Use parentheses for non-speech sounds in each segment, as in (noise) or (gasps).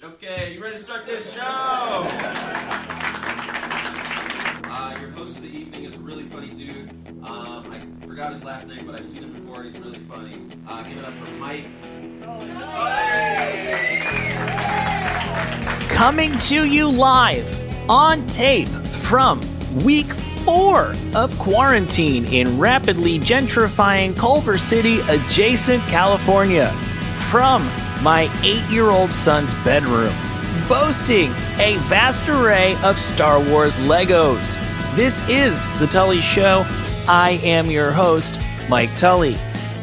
Okay, you ready to start this show? Uh, your host of the evening is a really funny dude. Um, I forgot his last name, but I've seen him before and he's really funny. Uh, give it up for Mike. coming to you live on tape from week four of quarantine in rapidly gentrifying Culver City adjacent California from my eight year old son's bedroom, boasting a vast array of Star Wars Legos. This is The Tully Show. I am your host, Mike Tully.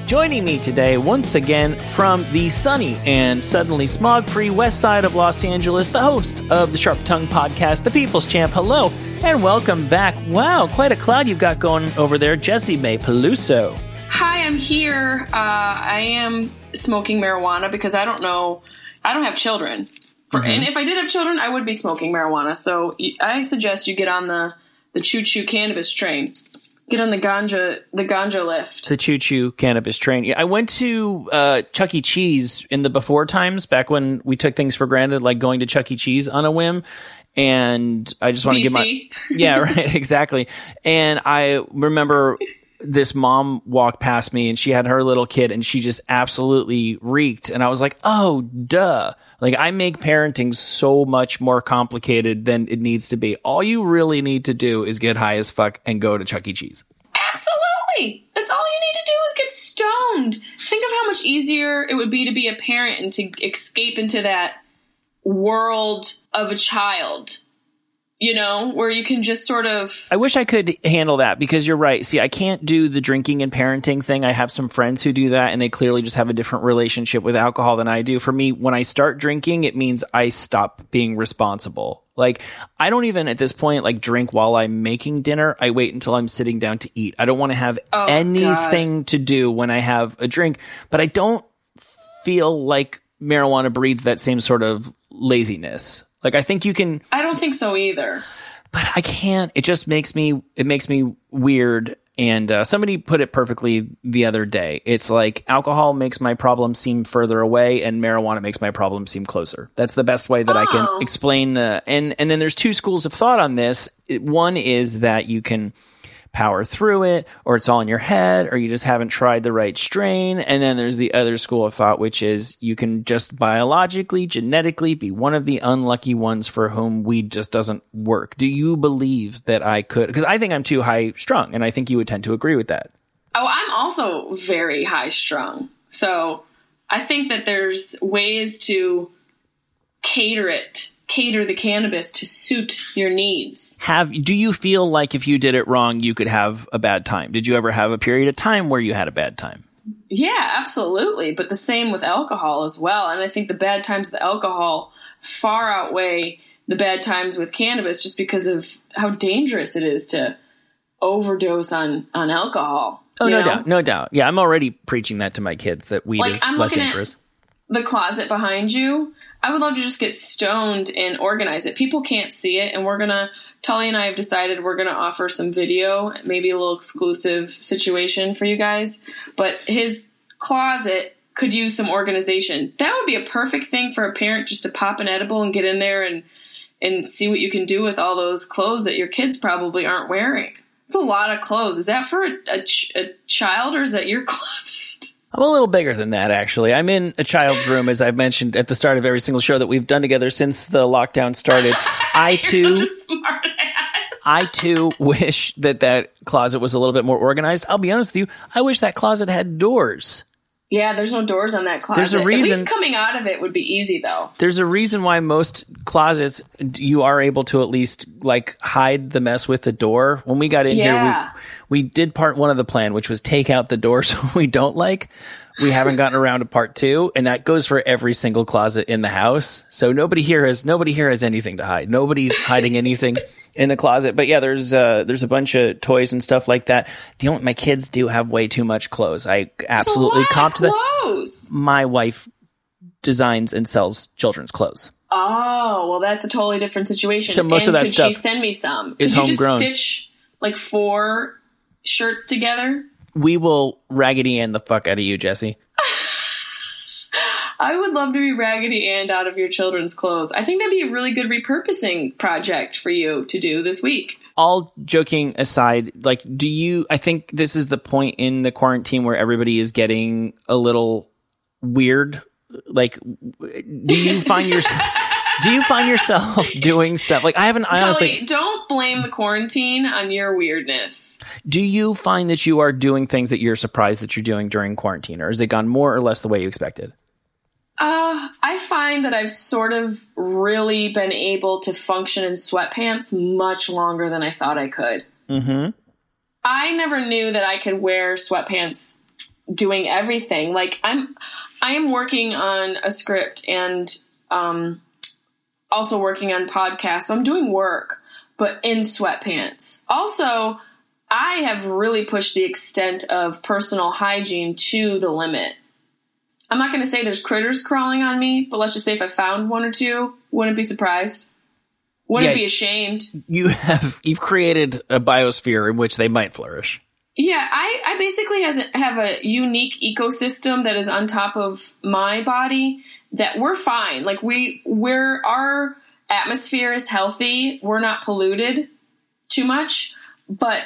Joining me today, once again, from the sunny and suddenly smog free west side of Los Angeles, the host of the Sharp Tongue podcast, The People's Champ. Hello, and welcome back. Wow, quite a cloud you've got going over there, Jessimae Peluso. I'm here. Uh, I am smoking marijuana because I don't know. I don't have children. For, And if I did have children, I would be smoking marijuana. So I suggest you get on the the choo choo cannabis train. Get on the ganja the ganja lift. The Choo Choo Cannabis Train. Yeah, I went to uh, Chuck E. Cheese in the before times, back when we took things for granted, like going to Chuck E. Cheese on a whim. And I just want to give my yeah, (laughs) right, exactly. And I remember this mom walked past me and she had her little kid and she just absolutely reeked. And I was like, oh, duh. Like, I make parenting so much more complicated than it needs to be. All you really need to do is get high as fuck and go to Chuck E. Cheese. Absolutely. That's all you need to do is get stoned. Think of how much easier it would be to be a parent and to escape into that world of a child. You know, where you can just sort of I wish I could handle that because you're right. See, I can't do the drinking and parenting thing. I have some friends who do that and they clearly just have a different relationship with alcohol than I do. For me, when I start drinking, it means I stop being responsible. Like, I don't even at this point like drink while I'm making dinner. I wait until I'm sitting down to eat. I don't want to have Oh, anything to do when I have a drink, but I don't feel like marijuana breeds that same sort of laziness. Like, I think you can I don't think so either. but I can't. It just makes me. It makes me weird. And uh, somebody put it perfectly the other day. It's like alcohol makes my problem seem further away, and marijuana makes my problem seem closer. That's the best way that I can Oh. explain. Uh, and and then there's two schools of thought on this. One is that you can power through it, or it's all in your head, or you just haven't tried the right strain. And then there's the other school of thought, which is you can just biologically, genetically be one of the unlucky ones for whom weed just doesn't work. Do you believe that I could? Because I think I'm too high strung, and I think you would tend to agree with that. Oh, I'm also very high strung. So I think that there's ways to cater it, cater the cannabis to suit your needs. Have do you feel like if you did it wrong, you could have a bad time? Did you ever have a period of time where you had a bad time? Yeah, absolutely. But the same with alcohol as well. And I think the bad times with alcohol far outweigh the bad times with cannabis just because of how dangerous it is to overdose on, on alcohol. Oh, no know? doubt, no doubt. Yeah, I'm already preaching that to my kids that weed Like, is I'm less dangerous. the closet behind you. I would love to just get stoned and organize it. People can't see it, and we're gonna. Tully and I have decided we're gonna offer some video, maybe a little exclusive situation for you guys. But his closet could use some organization. That would be a perfect thing for a parent just to pop an edible and get in there and and see what you can do with all those clothes that your kids probably aren't wearing. It's a lot of clothes. Is that for a, a, a child or is that your (laughs) closet? I'm a little bigger than that, actually. I'm in a child's room, as I've mentioned at the start of every single show that we've done together since the lockdown started. (laughs) I too, Such a smart. I too wish that that closet was a little bit more organized. I'll be honest with you. I wish that closet had doors. Yeah, there's no doors on that closet. There's a At reason- least coming out of it would be easy, though. There's a reason why most closets you are able to at least like hide the mess with the door. When we got in Yeah. here, we did part one of the plan, which was take out the doors (laughs) we don't like. We haven't gotten around to part two, and that goes for every single closet in the house. So nobody here has nobody here has anything to hide. Nobody's hiding anything (laughs) in the closet. But yeah, there's uh there's a bunch of toys and stuff like that. The only my kids do have way too much clothes. I absolutely It's a lot cop of to that. clothes. My wife designs and sells children's clothes. Oh, well, that's a totally different situation. So most and of that could stuff she send me some? is could you homegrown. just stitch like four shirts together? We will raggedy Ann the fuck out of you, Jesse. (laughs) I would love to be Raggedy Ann out of your children's clothes. I think that'd be a really good repurposing project for you to do this week. All joking aside, like, do you? I think this is the point in the quarantine where everybody is getting a little weird. Like, do you find (laughs) yourself? Do you find yourself (laughs) doing stuff like I haven't? I honestly don't blame the quarantine on your weirdness. do. You find that you are doing things that you're surprised that you're doing during quarantine, or has it gone more or less the way you expected? Uh, I find that I've sort of really been able to function in sweatpants much longer than I thought I could. Mm-hmm. I never knew that I could wear sweatpants doing everything. Like I'm I am working on a script and um also working on podcasts. So I'm doing work, but in sweatpants. Also, I have really pushed the extent of personal hygiene to the limit. I'm not going to say there's critters crawling on me, but let's just say if I found one or two, wouldn't be surprised. Wouldn't Yeah. be ashamed. You have you've created a biosphere in which they might flourish. Yeah, I, I basically has a, have a unique ecosystem that is on top of my body that we're fine. Like we we're our atmosphere is healthy. We're not polluted too much, but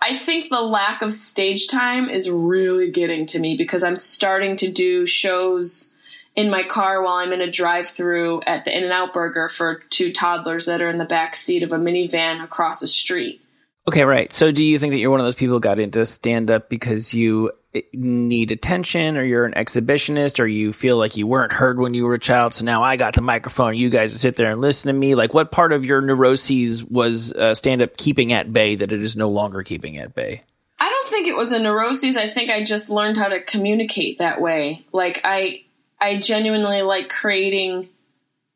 I think the lack of stage time is really getting to me because I'm starting to do shows in my car while I'm in a drive-through at the In-N-Out Burger for two toddlers that are in the back seat of a minivan across the street. Okay, right. So do you think that you're one of those people who got into stand up because you eh, need attention or you're an exhibitionist or you feel like you weren't heard when you were a child so now I got the microphone you guys sit there and listen to me like what part of your neuroses was uh, stand up keeping at bay that it is no longer keeping at bay? I don't think it was a neuroses. I think I just learned how to communicate that way. Like I I genuinely like creating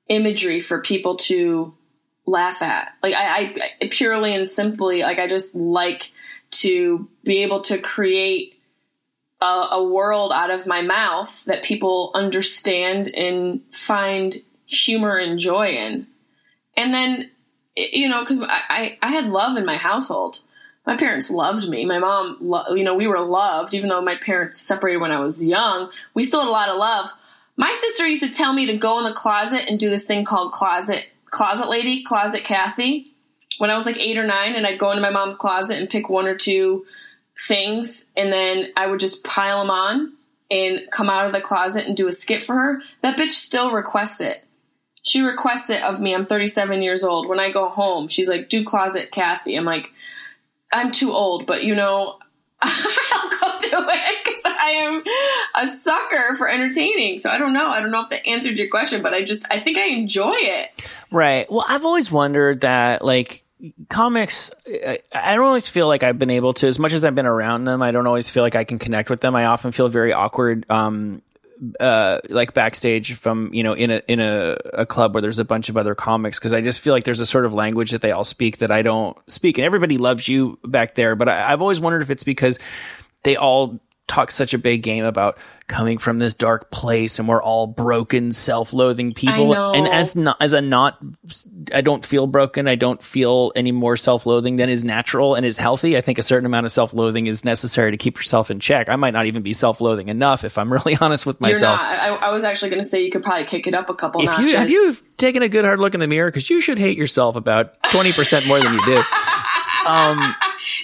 imagery for people to laugh at. Like I, I purely and simply like I just like to be able to create a, a world out of my mouth that people understand and find humor and joy in. And then you know because I, I had love in my household my parents loved me. My mom, lo- you know, we were loved, even though my parents separated when I was young. We still had a lot of love. My sister used to tell me to go in the closet and do this thing called closet closet lady, closet Kathy. When I was like eight or nine, and I'd go into my mom's closet and pick one or two things, and then I would just pile them on and come out of the closet and do a skit for her. That bitch still requests it. She requests it of me. I'm 37 years old. When I go home, she's like, "Do closet Kathy." I'm like, I'm too old, but you know, (laughs) I'll go do it I am a sucker for entertaining. So I don't know. I don't know if that answered your question, but I just I think I enjoy it. Right. Well, I've always wondered that, like, comics, I, don't always feel like I've been able to, as much as I've been around them, I don't always feel like I can connect with them. I often feel very awkward, um, uh, like backstage from, you know, in a, in a, a club where there's a bunch of other comics. Cause I just feel like there's a sort of language that they all speak that I don't speak. And everybody loves you back there. But I, I've always wondered if it's because they all talk such a big game about coming from this dark place and we're all broken self-loathing people. And as not as a not i don't feel broken. I don't feel any more self-loathing than is natural and is healthy. I think a certain amount of self-loathing is necessary to keep yourself in check. I might not even be self-loathing enough if i'm (laughs) really honest with myself. You're not. I, I was actually going to say you could probably kick it up a couple if notches. you have you taken a good hard look in the mirror? Because you should hate yourself about 20% more than you do. (laughs) Um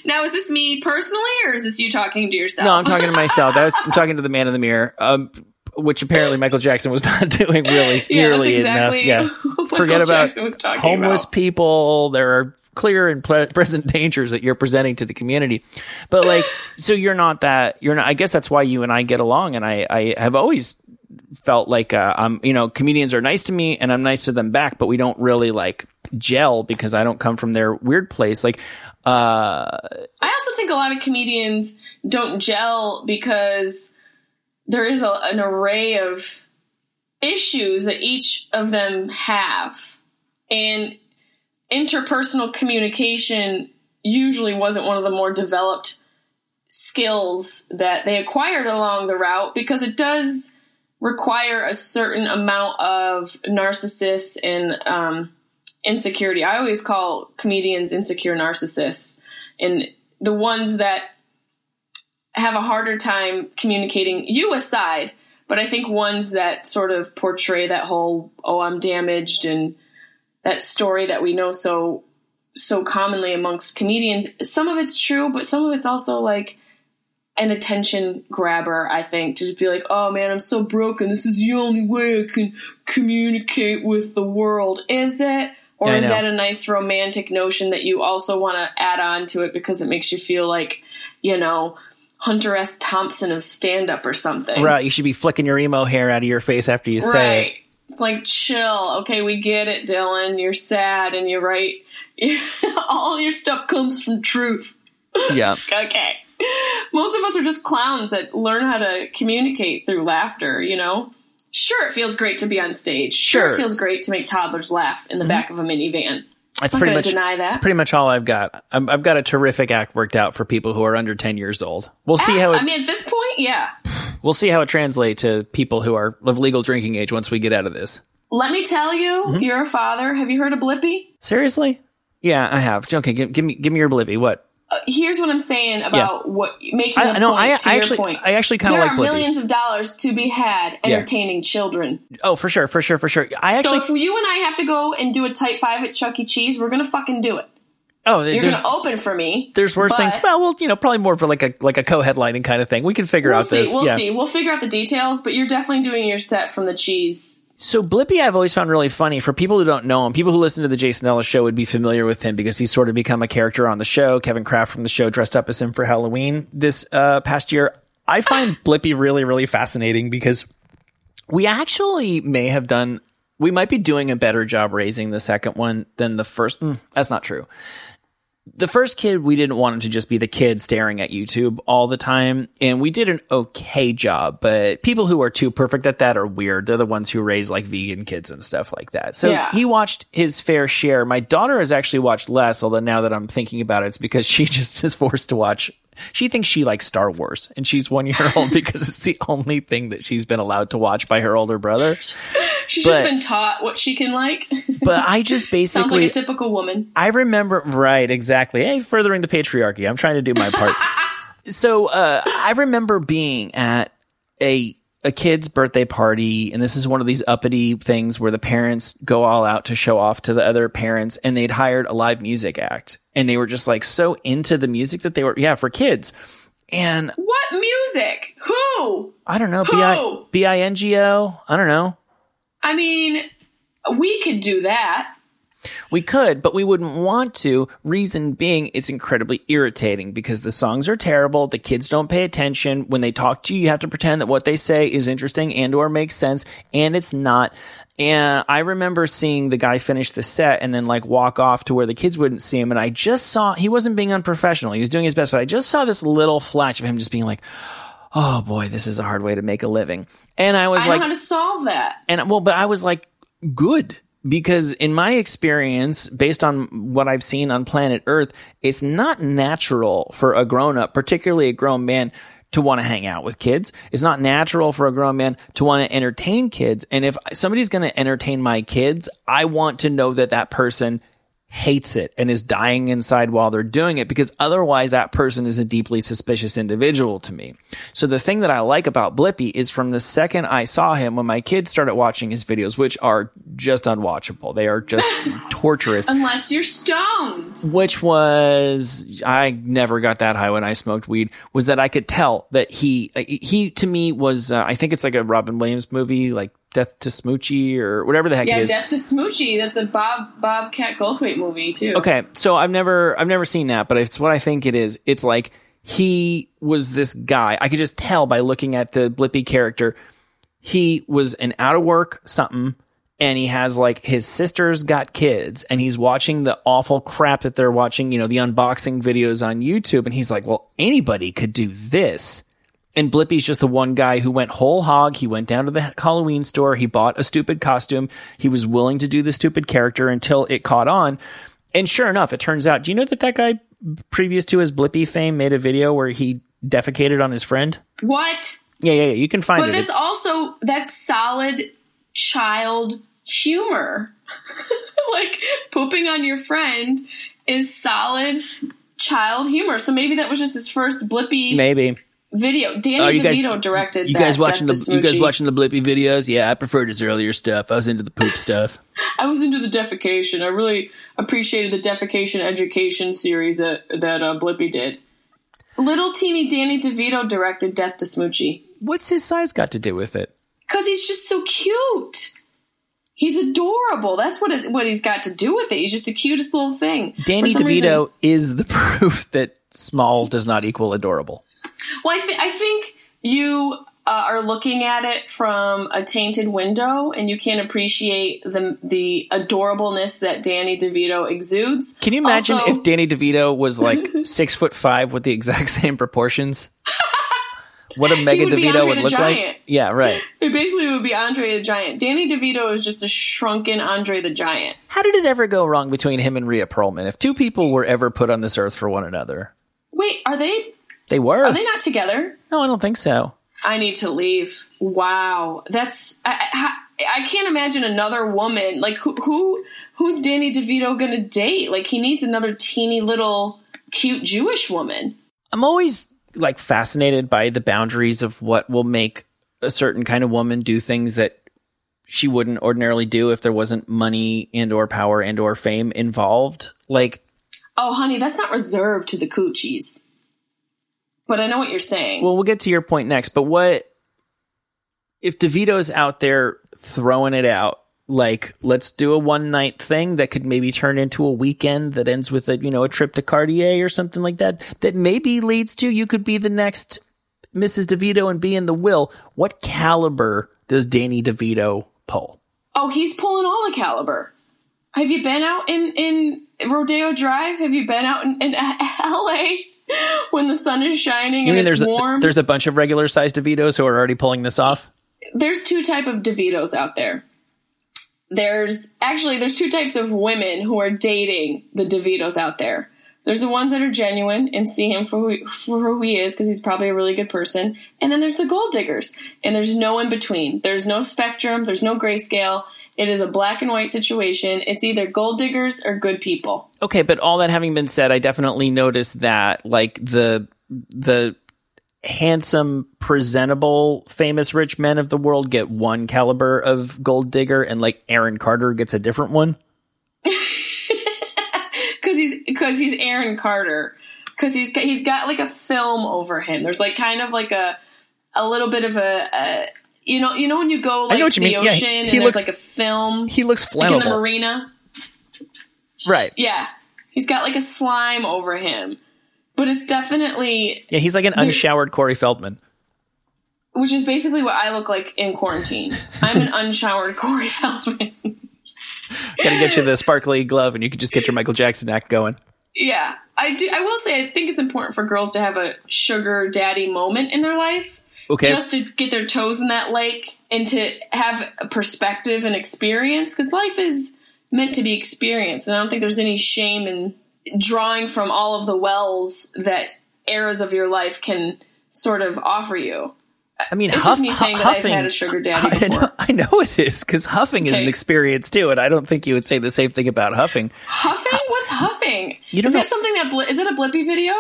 now, is this me personally, or is this you talking to yourself? No, I'm talking to myself. That was, I'm (laughs) talking to the man in the mirror, um, which apparently (laughs) Michael Jackson was not (laughs) doing really Yeah, nearly exactly enough. Yeah, forget about was homeless about. people. There are clear and ple- present dangers that you're presenting to the community. But like, so you're not that. You're not. I guess that's why you and I get along. And I, I have always felt like uh, I'm. You know, comedians are nice to me, and I'm nice to them back. But we don't really like gel because I don't come from their weird place. Like, uh, I also think a lot of comedians don't gel because there is a, an array of issues that each of them have. And interpersonal communication usually wasn't one of the more developed skills that they acquired along the route because it does require a certain amount of narcissists and um, insecurity. I always call comedians insecure narcissists, and the ones that have a harder time communicating, you aside, but I think ones that sort of portray that whole "oh, I'm damaged" and that story that we know so so commonly amongst comedians. Some of it's true, but some of it's also like an attention grabber, I think, to be like, oh man, I'm so broken. This is the only way I can communicate with the world. Is it? Or is that a nice romantic notion that you also want to add on to it because it makes you feel like, you know, Hunter S. Thompson of stand up or something? Right, you should be flicking your emo hair out of your face after you say Right. It's like chill. Okay, we get it, Dylan. You're sad and you're right. (laughs) All your stuff comes from truth. Yeah. (laughs) Okay. (laughs) Most of us are just clowns that learn how to communicate through laughter, you know? Sure, it feels great to be on stage. Sure, Sure. Mm-hmm. it feels great to make toddlers laugh in the back of a minivan. That's I'm pretty much deny that. That's pretty much all I've got. I'm, I've got a terrific act worked out for people who are under 10 years old. We'll see Ask- how it, I mean, at this point, yeah. (sighs) we'll see how it translates to people who are of legal drinking age once we get out of this. Let me tell you, Mm-hmm. you're a father. Have you heard of Blippi? Seriously? Yeah, I have. Okay, give, give me give me your Blippi. What? Uh, here's what I'm saying about what making I a know. point I, to I your actually point. I actually kind of there like are Blippi. millions of dollars to be had entertaining children. Oh, for sure, for sure, for sure. I actually, So if you and I have to go and do a tight five at Chuck E. Cheese, we're gonna fucking do it. oh, You're gonna open for me. there's worse things. Well, well, you know, probably more for like a like a co-headlining kind of thing. We can figure We'll out see. this. We'll yeah. see. We'll figure out the details. But you're definitely doing your set from the cheese. So Blippi, I've always found really funny. For people who don't know him, people who listen to the Jason Ellis show would be familiar with him because he's sort of become a character on the show. Kevin Kraft from the show dressed up as him for Halloween this uh, past year. I find (sighs) Blippi really, really fascinating because we actually may have done. We might be doing a better job raising the second one than the first. Mm, that's not true the first kid, we didn't want him to just be the kid staring at YouTube all the time. And we did an okay job, but people who are too perfect at that are weird. They're the ones who raise like vegan kids and stuff like that. So Yeah. he watched his fair share. My daughter has actually watched less, although now that I'm thinking about it, it's because she (laughs) just is forced to watch. She thinks she likes Star Wars and she's one year (laughs) old because it's the only thing that she's been allowed to watch by her older brother. (laughs) She's But- just been taught what she can like. (laughs) But I just Sounds basically. like a typical woman. I remember right exactly. Hey, furthering the patriarchy. I'm trying to do my part. so uh, I remember being at a a kid's birthday party, and this is one of these uppity things where the parents go all out to show off to the other parents, and they'd hired a live music act, and they were just like so into the music that they were yeah for kids. And What music? Who? I don't know, B I Who? B I N G O. I don't know. I mean, we could do that. We could, but we wouldn't want to. Reason being, it's incredibly irritating because the songs are terrible. The kids don't pay attention. When they talk to you, you have to pretend that what they say is interesting and or makes sense, and it's not. And I remember seeing the guy finish the set and then like walk off to where the kids wouldn't see him. And I just saw, he wasn't being unprofessional. He was doing his best, but I just saw this little flash of him just being like, oh boy, this is a hard way to make a living. And I was I like, know how to solve that. and well, but I was like, good. Because in my experience, based on what I've seen on planet Earth, it's not natural for a grown up, particularly a grown man, to want to hang out with kids. It's not natural for a grown man to want to entertain kids. And if somebody's going to entertain my kids, I want to know that that person hates it and is dying inside while they're doing it because otherwise that person is a deeply suspicious individual to me. So the thing that I like about Blippi is from the second I saw him when my kids started watching his videos, which are just unwatchable. They are just (laughs) torturous. Unless you're stoned. Which was I never got that high when I smoked weed. Was that I could tell that he he to me was uh, I think it's like a Robin Williams movie like Death to Smoochy or whatever the heck Yeah, it is. Death to Smoochy. That's a Bob Bobcat Goldthwait movie too. Okay, so I've never I've never seen that, but it's what I think it is. It's like he was this guy. I could just tell by looking at the Blippi character. He was an out of work something and he has like his sister's got kids and he's watching the awful crap that they're watching, you know, the unboxing videos on YouTube and he's like, "Well, anybody could do this." And Blippi's just the one guy who went whole hog. He went down to the Halloween store. He bought a stupid costume. He was willing to do the stupid character until it caught on. And sure enough, it turns out, do you know that that guy, previous to his Blippi fame, made a video where he defecated on his friend? What? Yeah, yeah, yeah. You can find But it. But that's It's- also that's solid child humor. (laughs) like pooping on your friend is solid child humor. So maybe that was just his first blippi maybe. Video. Danny guys- DeVito directed. You guys watching the you guys watching the Blippi videos? Yeah, I preferred his earlier stuff. I was into the poop stuff. (laughs) I was into the defecation. I really appreciated the defecation education series that that uh, Blippi did. Little teeny Danny DeVito directed Death to Smoochy What's his size got to do with it? because he's just so cute. He's adorable. That's what it, what he's got to do with it. He's just the cutest little thing. Danny DeVito reason- is the (laughs) proof that small does not equal adorable. Well, I, th- I think you uh, are looking at it from a tainted window, and you can't appreciate the the adorableness that Danny DeVito exudes. Can you imagine Also- if Danny DeVito was like (laughs) six foot five with the exact same proportions? (laughs) What a Mega would DeVito would look Giant. like? Yeah, right. (laughs) It basically would be Andre the Giant. Danny DeVito is just a shrunken Andre the Giant. How did it ever go wrong between him and Rhea Perlman? If two people were ever put on this earth for one another, Wait, are they they were. are they not together? no, I don't think so. I need to leave. Wow, that's I, I, I can't imagine another woman like who who who's Danny DeVito gonna date? Like he needs another teeny little cute Jewish woman. I'm always like fascinated by the boundaries of what will make a certain kind of woman do things that she wouldn't ordinarily do if there wasn't money and or power and or fame involved. Like Oh, honey, that's not reserved to the coochies. But I know what you're saying. Well, we'll get to your point next, but what if DeVito's out there throwing it out? Like, let's do a one night thing that could maybe turn into a weekend that ends with a, you know, a trip to Cartier or something like that, that maybe leads to you could be the next Mrs. DeVito and be in the will. What caliber does Danny DeVito pull? oh, he's pulling all the caliber. Have you been out in in Rodeo Drive? Have you been out in, in (laughs) LA (laughs) when the sun is shining You and mean it's there's warm? a, there's a bunch of regular sized DeVitos who are already pulling this off? there's two type of DeVitos out there. There's actually there's two types of women who are dating the DeVitos out there. There's the ones that are genuine and see him for who, for who he is because he's probably a really good person, and then there's the gold diggers, and there's no in between. There's no spectrum. There's no grayscale. It is a black and white situation. It's either gold diggers or good people. Okay, but all that having been said, I definitely noticed that like the the handsome, presentable, famous rich men of the world get one caliber of gold digger, and like Aaron Carter gets a different one. (laughs) because he's because he's Aaron Carter because he's got- he's got like a film over him. There's like kind of like a a little bit of a, a you know you know when you go like to the mean. Yeah, ocean he- and he there's looks- like a film He looks like in the marina. right? Yeah, he's got like a slime over him, but it's definitely Yeah, he's like an unshowered Corey Feldman. which is basically what I look like in quarantine. I'm an (laughs) unshowered Corey Feldman. (laughs) Got to get you the sparkly glove, and you can just get your Michael Jackson act going. Yeah, I do. I will say, I think it's important for girls to have a sugar daddy moment in their life, Okay, just to get their toes in that lake and to have a perspective and experience. Because life is meant to be experienced, and I don't think there's any shame in drawing from all of the wells that eras of your life can sort of offer you. I mean, It's huff- just me saying that I've huffing- had a sugar (laughs) daddy I know, before. I know it is because huffing is an experience too, and I don't think you would say the same thing about huffing. Huffing? What's huffing? You don't is know- that something that bli- is it a Blippi video?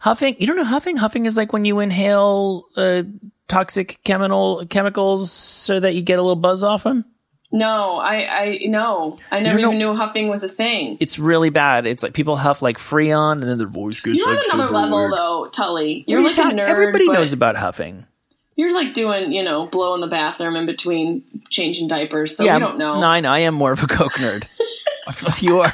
Huffing, you don't know huffing? Huffing is like when you inhale uh, toxic chemical chemicals so that you get a little buzz off them. No, I I no, I never even know- knew huffing was a thing. It's really bad. It's like people huff like Freon, and then their voice gets You're like on another level weird. though, Tully. You're you like a nerd. Everybody knows about huffing. You're like doing, you know, blow in the bathroom in between changing diapers, so yeah, we don't know. Nine, I. I am more of a coke nerd. (laughs) (laughs) you are.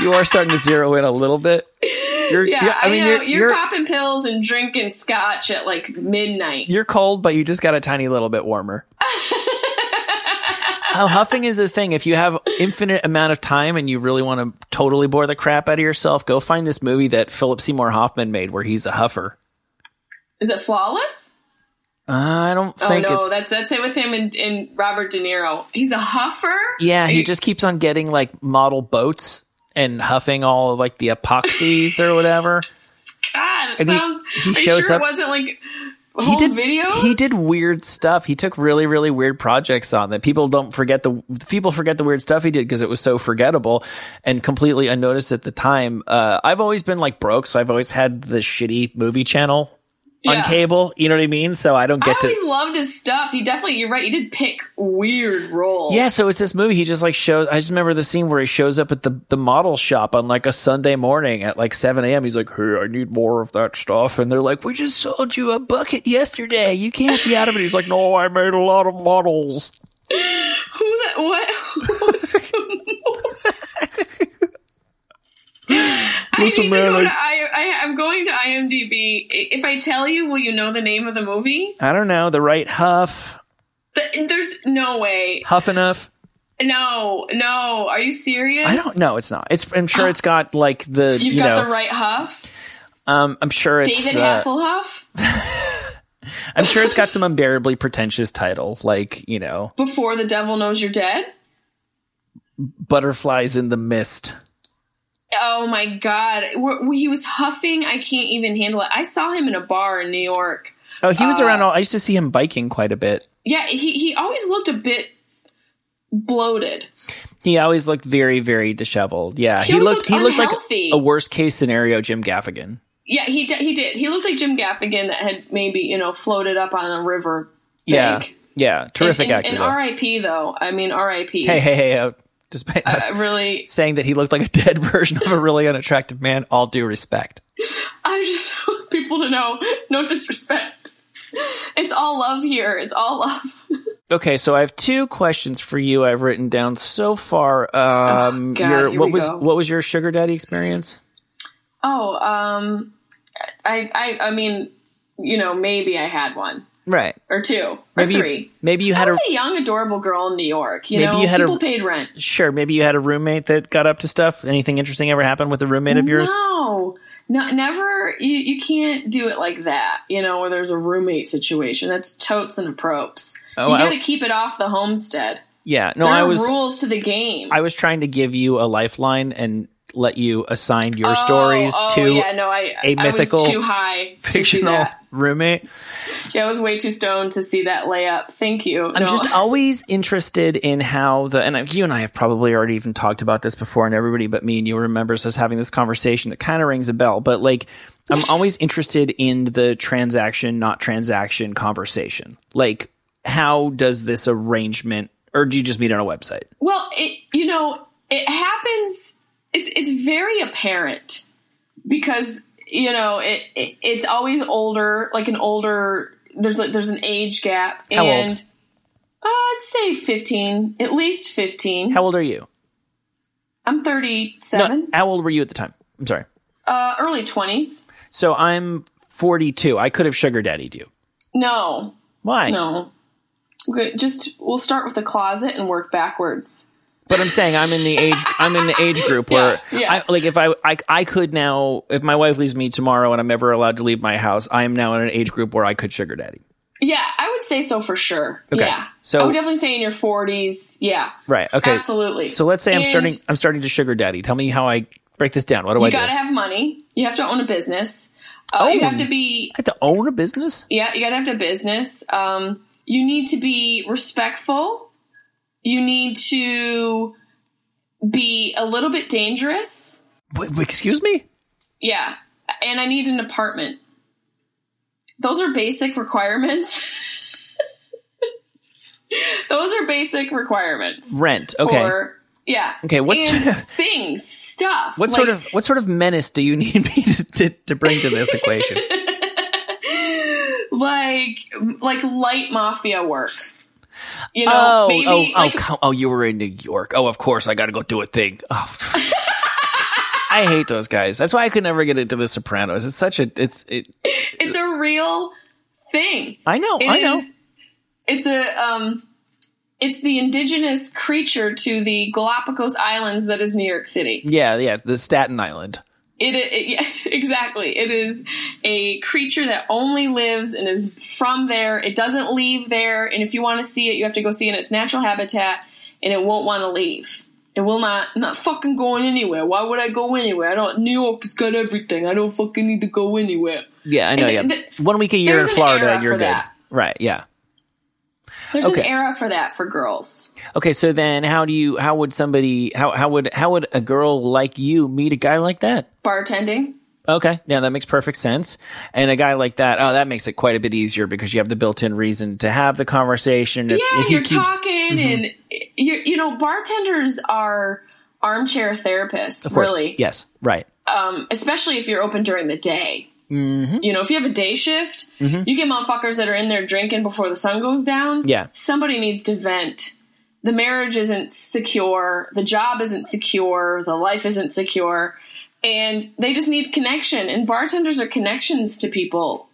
You are starting to zero in a little bit. (laughs) You're, yeah, you're- I, mean, know. you're, You're, you're, popping pills and drinking scotch at like midnight. you're cold, but you just got a tiny little bit warmer. How (laughs) oh, huffing is a thing. If you have infinite amount of time and you really want to totally bore the crap out of yourself, go find this movie that Philip Seymour Hoffman made where he's a huffer. Is it flawless? I don't oh, think. Oh no, it's. that's that's it with him and, and Robert De Niro. He's a huffer. Yeah, he You- just keeps on getting like model boats and huffing all of like the epoxies or whatever. (laughs) God, And he- sounds. he are shows sure up- it wasn't like he did videos? He did weird stuff. He took really really weird projects on that people don't forget the people forget the weird stuff he did because it was so forgettable and completely unnoticed at the time. Uh, I've always been like broke, so I've always had the shitty movie channel on cable. You know what I mean? So I don't I get to. always loved his stuff. He definitely, you're right. He did pick weird roles. Yeah, so it's this movie. He just like shows. I just remember the scene where he shows up at the the model shop on like a Sunday morning at like seven a.m. He's like, "Hey, I need more of that stuff," and they're like, "We just sold you a bucket yesterday. You can't be out of it." He's like, "No, I made a lot of models." Who that? What? (laughs) (laughs) I Listen, need man, to go I- to I, I. I'm going to IMDb. If I tell you, will you know the name of the movie? I don't know the right huff, The, there's no way. huff enough. No, no. Are you serious? I don't know. It's not. It's. I'm sure it's got like the. You've you got know. the right huff. um. I'm sure it's. David uh, Hasselhoff. (laughs) I'm sure it's got some unbearably pretentious title, like you know, Before the devil knows you're dead. butterflies in the mist. Oh my god, he was huffing. I can't even handle it. I saw him in a bar in New York. Oh, he was Uh, around. All, I used to see him biking quite a bit. Yeah, he he always looked a bit bloated. He always looked very, very disheveled. Yeah, He he, looked. looked He looked like a worst case scenario Jim Gaffigan. Yeah, he did. He did. He looked like Jim Gaffigan that had maybe you know floated up on a river Yeah, bank. yeah, terrific and, actor. And, though. R.I.P. Though. I mean, R.I.P. hey, hey, hey! Uh, (laughs) despite us I really, saying that he looked like a dead (laughs) version of a really unattractive man, all due respect. I just (laughs) want people to know, no disrespect. It's all love here. It's all love. Okay, so I have two questions for you. I've written down so far. Um, Oh, God, your, what was go. what was your sugar daddy experience? Oh, um, I, I, I mean, you know, maybe I had one Right. or two or Maybe you- three. maybe you I had a was a young, adorable girl in New York. You Maybe know, you had a- people paid rent. sure. Maybe you had a roommate that got up to stuff. Anything interesting ever happened with a roommate of yours? No, no, never. You, you can't do it like that. You know, where there's a roommate situation. That's totes and apropes. Oh, you got to keep it off the homestead. Yeah. No, There I was. rules to the game. I was trying to give you a lifeline and let you assign your Oh, stories oh, to yeah, no, I, a I mythical was too high to fictional that. Roommate. Yeah, I was way too stoned to see that layup. Thank you. I'm No. just always interested in how the and you and I have probably already even talked about this before, and everybody but me and you remembers us having this conversation. It kind of rings a bell, but like I'm always interested in the transaction, not transaction conversation. Like, how does this arrangement, or do you just meet on a website? Well, it you know it happens. It's it's very apparent because you know it, it it's always older, like an older. There's like there's an age gap, How old? and uh, I'd say fifteen, at least fifteen. How old are you? I'm thirty seven, No, how old were you at the time? I'm sorry. uh, early twenties. So I'm 42. I could have sugar daddied you. No, Why? no. Just we'll start with the closet and work backwards. But I'm saying I'm in the age I'm in the age group where Yeah, yeah. I, like if I, I I could now if my wife leaves me tomorrow and I'm ever allowed to leave my house I am now in an age group where I could sugar daddy. Yeah, I would say so for sure. Okay, Yeah. so- I would definitely say in your 40s. Yeah. Right. Okay. Absolutely. So let's say I'm And starting I'm starting to sugar daddy. Tell me how I break this down. What do I You got to have money. You have to own a business. Uh, you have to be, I have to own a business? yeah, you got to have a business. Um, you need to be respectful. You need to be a little bit dangerous. Excuse me? Yeah. And I need an apartment. Those are basic requirements. (laughs) Those are basic requirements. Rent. Okay. For, yeah. Okay, what's- and (laughs) things, stuff. what like- sort of what sort of menace do you need me to, to, to bring to this equation? (laughs) like like light mafia work? You know, oh, maybe oh, like oh, oh, you were in New York. Oh, of course, I got to go do a thing. Oh. (laughs) I hate those guys. That's why I could never get into The Sopranos. It's such a it's it. it's a real thing. I know, It I know. is- It's a um, it's the indigenous creature to the Galapagos Islands that is New York City. Yeah, yeah, the Staten Island. It, it (laughs) yeah, exactly. It is a creature that only lives and is from there. It doesn't leave there, and if you want to see it, you have to go see it in its natural habitat, and it won't want to leave. It will not not fucking going anywhere. Why would I go anywhere? I don't. New York's got everything. I don't fucking need to go anywhere. Yeah, I know. And Yeah, th- th- one week a year in Florida, and you're good. that. Right? Yeah. There's Okay. an era for that for girls. Okay, so then how do you? How would somebody? How how would how would a girl like you meet a guy like that? Bartending. Okay, yeah, that makes perfect sense. And a guy like that, oh, that makes it quite a bit easier because you have the built-in reason to have the conversation. If, yeah, if you're keeps- talking, and you you know, bartenders are armchair therapists. of course, really, yes, right. um, especially if you're open during the day. Mm-hmm. You know, if you have a day shift, you get motherfuckers that are in there drinking before the sun goes down. Yeah. somebody needs to vent. The marriage isn't secure. The job isn't secure. The life isn't secure, and they just need connection. And bartenders are connections to people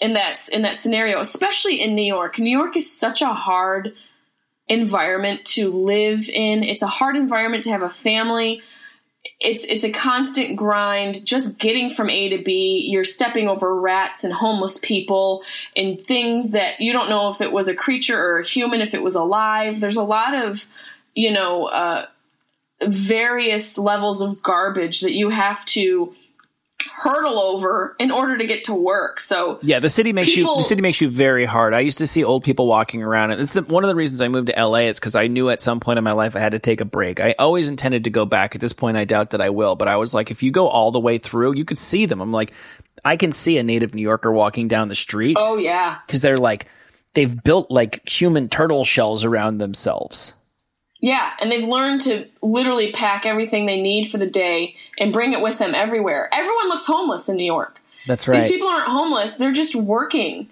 in that in that scenario, especially in New York. New York is such a hard environment to live in. It's a hard environment to have a family. It's it's a constant grind just getting from A to B. You're stepping over rats and homeless people and things that you don't know if it was a creature or a human, if it was alive. There's a lot of, you know, uh, various levels of garbage that you have to hurdle over in order to get to work. So Yeah, the city makes you the city makes you very hard. I used to see old people walking around, and it's the, one of the reasons I moved to LA. It's because I knew at some point in my life I had to take a break. I always intended to go back. At this point, I doubt that I will. But I was like, if you go all the way through, you could see them. I'm like, I can see a native New Yorker walking down the street Oh yeah. because they're like, they've built like human turtle shells around themselves. Yeah, and they've learned to literally pack everything they need for the day and bring it with them everywhere. Everyone looks homeless in New York. That's right. These people aren't homeless, they're just working.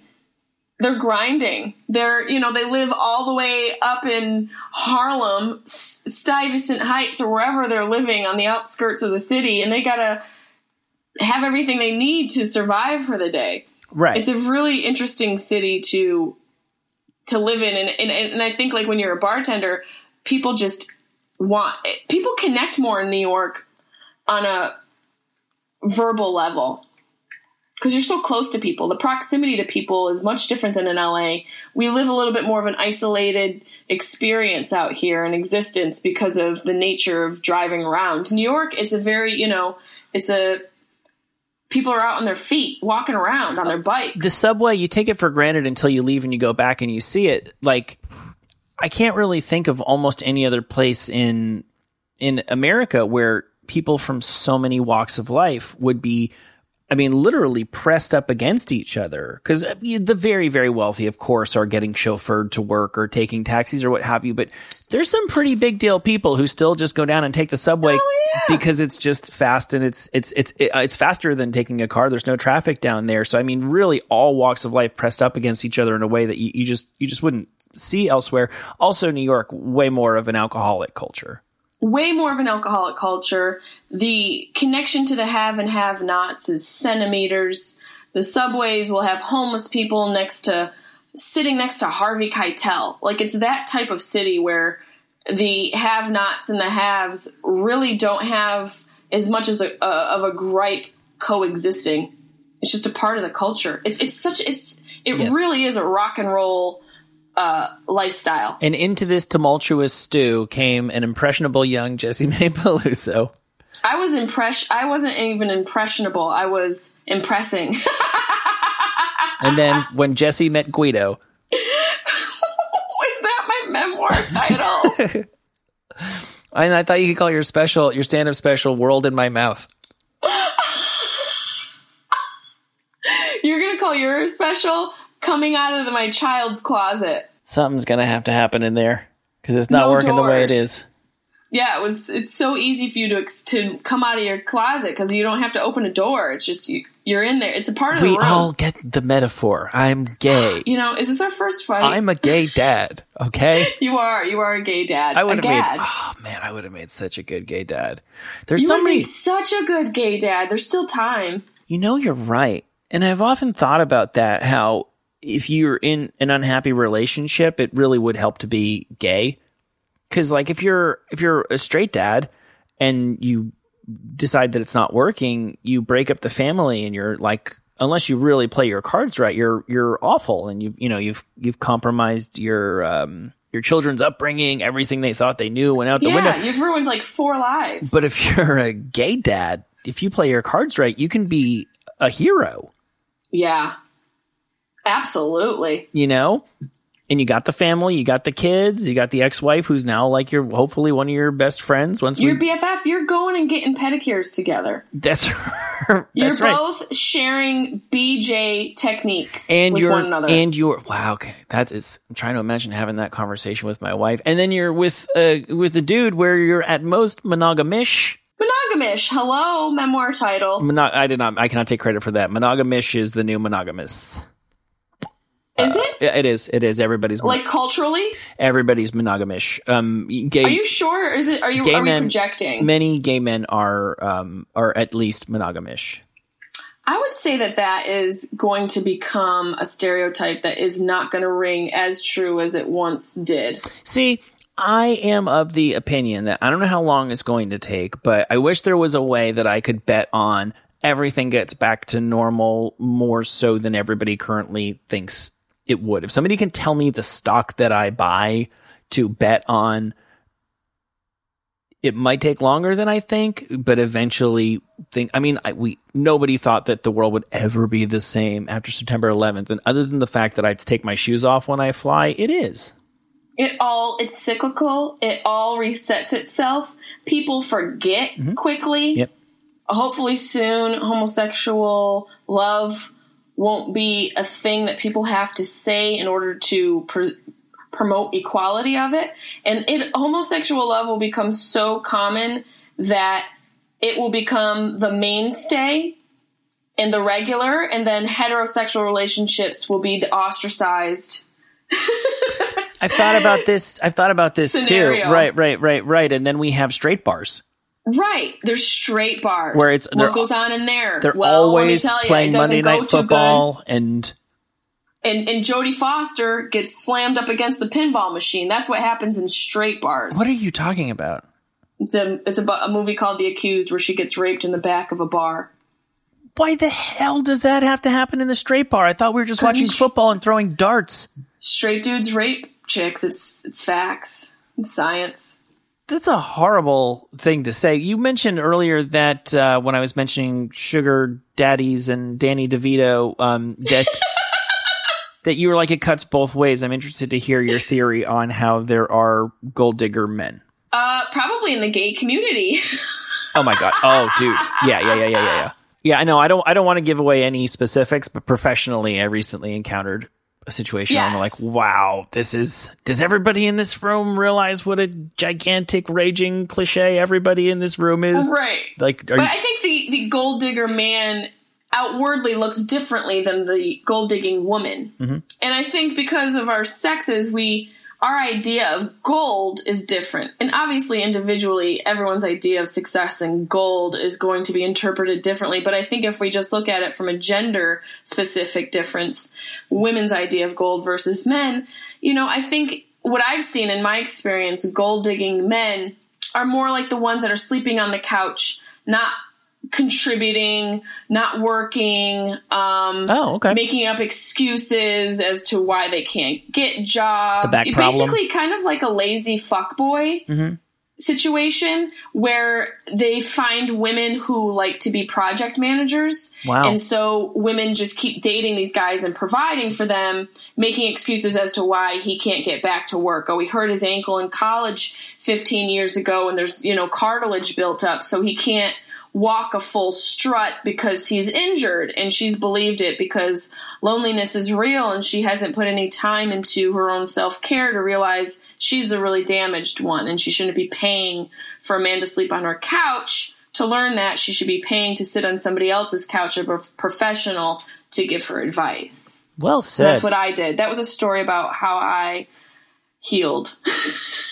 They're grinding. They're, you know, they live all the way up in Harlem, Stuyvesant Heights, or wherever they're living on the outskirts of the city, and they gotta have everything they need to survive for the day right. it's a really interesting city to to live in and, and and I think like when you're a bartender people just want people connect more in New York on a verbal level. Because you're so close to people. The proximity to people is much different than in LA we live a little bit more of an isolated experience out here in existence because of the nature of driving around. New York is a very you know it's a people are out on their feet walking around on their bikes. The subway you take it for granted until you leave and you go back and you see it. Like i can't really think of almost any other place in in america where people from so many walks of life would be i mean literally pressed up against each other because uh, the very very wealthy of course are getting chauffeured to work or taking taxis or what have you but there's some pretty big deal people who still just go down and take the subway oh, yeah. because it's just fast and it's it's it's uh, it's faster than taking a car. There's no traffic down there, so I mean, really, all walks of life pressed up against each other in a way that you, you just you just wouldn't see elsewhere. Also, New York, way more of an alcoholic culture. way more of an alcoholic culture. The connection to the have and have nots is centimeters. The subways will have homeless people next to sitting next to Harvey Keitel. Like it's that type of city where the have nots and the haves really don't have as much as a, a, of a gripe coexisting. It's just a part of the culture. It's it's such it's it Yes. really is a rock and roll uh, lifestyle. And into this tumultuous stew came an impressionable young Jesse (laughs) May Peluso. I was impress. I wasn't even impressionable. I was impressing. (laughs) And then when Jesse met Guido, (laughs) Is that my memoir title? and I thought you could call your special, your stand-up special, "World in My Mouth." You're gonna call your special "Coming Out of My Child's Closet." Something's gonna have to happen in there because it's not No working the way it is. Yeah, it was. It's so easy for you to to come out of your closet because you don't have to open a door. It's just you. You're in there. It's a part of We the room. We all get the metaphor. I'm gay. (gasps) you know, is this our first fight? I'm a gay dad. Okay. (laughs) you are. You are a gay dad. I would have made. Oh man, I would have made such a good gay dad. There's you so many. such a good gay dad. There's still time. You know, you're right, and I've often thought about that. How if you're in an unhappy relationship, it really would help to be gay. Because like if you're if you're a straight dad and you decide that it's not working, you break up the family, and you're like. Unless you really play your cards right, you're you're awful, and you you know you've you've compromised your um your children's upbringing, everything they thought they knew went out the Yeah, window. you've ruined like four lives. But if you're a gay dad, if you play your cards right, you can be a hero, yeah, absolutely. you know? and you got the family, you got the kids, you got the ex-wife who's now like your hopefully one of your best friends. Once Your we, BFF, you're going and getting pedicures together. that's (laughs) her. You're right. both sharing BJ techniques and with you're one another. and you're wow okay that is i'm trying to imagine having that conversation with my wife and then you're with uh with a dude where you're at most monogamish Monogamish. Hello, memoir title. I did not i cannot take credit for that monogamish is the new monogamous Is it? Yeah, it is it is everybody's mon- Like culturally? everybody's monogamish um gay Are you sure? Is it? Are you? are we projecting? many gay men are um are at least monogamish I would say that that is going to become a stereotype that is not going to ring as true as it once did. See, I am of the opinion that I don't know how long it's going to take, but I wish there was a way that I could bet on everything gets back to normal more so than everybody currently thinks it would. If somebody can tell me the stock that I buy to bet on it might take longer than I think, but eventually think I mean I, we nobody thought that the world would ever be the same after September 11th and other than the fact that I have to take my shoes off when I fly, it is. It all it's cyclical. It all resets itself. People forget mm-hmm. quickly. Yep. Hopefully soon homosexual love won't be a thing that people have to say in order to pr- promote equality of it. And it homosexual love will become so common that it will become the mainstay and the regular and then heterosexual relationships will be the ostracized (laughs) I've thought about this. I've thought about this Scenario. too. Right, right, right, right. And then we have straight bars Right, there's straight bars. Where it's- what goes on in there. they're well, let me always tell you, playing Monday Night Football, and And and Jodie Foster gets slammed up against the pinball machine. That's what happens in straight bars. what are you talking about? it's a it's about a movie called The Accused where she gets raped in the back of a bar. Why the hell does that have to happen in the straight bar? I thought we were just watching sh- football and throwing darts. Straight dudes rape chicks. It's it's facts. It's science. That's a horrible thing to say. You mentioned earlier that uh, when I was mentioning sugar daddies and Danny DeVito, um, that (laughs) that you were like it cuts both ways. I'm interested to hear your theory on how there are gold digger men. Uh, probably in the gay community. (laughs) Oh my god. Oh, dude. Yeah, yeah, yeah, yeah, yeah, yeah. Yeah, I know. I don't. I don't want to give away any specifics, but professionally, I recently encountered a situation where I'm like, "Wow, this is." Does everybody in this room realize what a gigantic, raging cliche everybody in this room is? right. Like, are But you, I think the, the gold digger man outwardly looks differently than the gold digging woman. Mm-hmm. And I think because of our sexes, we our idea of gold is different. And obviously individually everyone's idea of success and gold is going to be interpreted differently. But I think if we just look at it from a gender specific difference, women's idea of gold versus men, you know, I think what I've seen in my experience, gold digging men are more like the ones that are sleeping on the couch, not contributing, not working, um, Oh, okay. making up excuses as to why they can't get jobs. The back problem. Basically, kind of like a lazy fuckboy Mm-hmm. situation where they find women who like to be project managers. Wow. And so women just keep dating these guys and providing for them, making excuses as to why he can't get back to work. Oh, he hurt his ankle in college 15 years ago and there's, you know, cartilage built up, so he can't walk a full strut because he's injured and she's believed it because loneliness is real and she hasn't put any time into her own self-care to realize she's the really damaged one and she shouldn't be paying for a man to sleep on her couch. To learn that she should be paying to sit on somebody else's couch a professional to give her advice. Well said. that's what i did. That was a story about how i healed (laughs)